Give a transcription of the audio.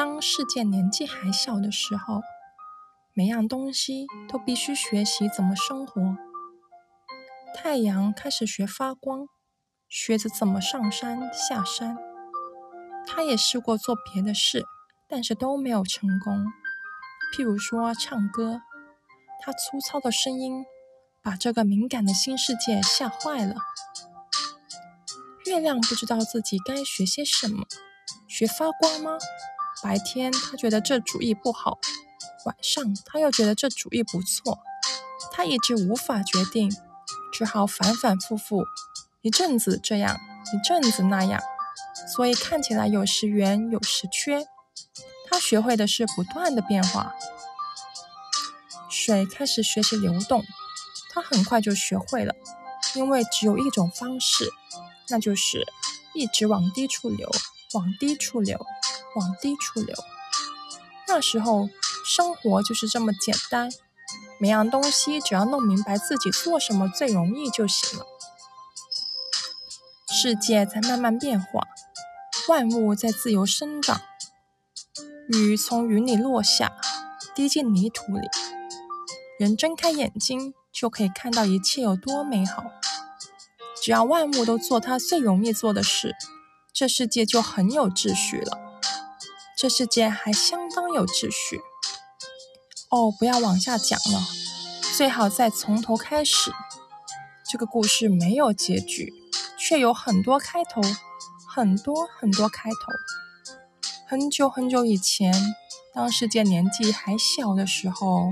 当世界年纪还小的时候，每样东西都必须学习怎么生活。太阳开始学发光，学着怎么上山下山。他也试过做别的事，但是都没有成功。譬如说唱歌，他粗糙的声音把这个敏感的新世界吓坏了。月亮不知道自己该学些什么，学发光吗？白天他觉得这主意不好，晚上他又觉得这主意不错，他一直无法决定，只好反反复复，一阵子这样，一阵子那样，所以看起来有时圆，有时缺。他学会的是不断的变化。水开始学习流动，他很快就学会了，因为只有一种方式，那就是一直往低处流，往低处流。往低处流。那时候，生活就是这么简单，每样东西只要弄明白自己做什么最容易就行了。世界在慢慢变化，万物在自由生长。雨从云里落下，滴进泥土里。人睁开眼睛，就可以看到一切有多美好。只要万物都做它最容易做的事，这世界就很有秩序了。这世界还相当有秩序哦！不要往下讲了，最好再从头开始。这个故事没有结局，却有很多开头，很多很多开头。很久很久以前，当世界年纪还小的时候。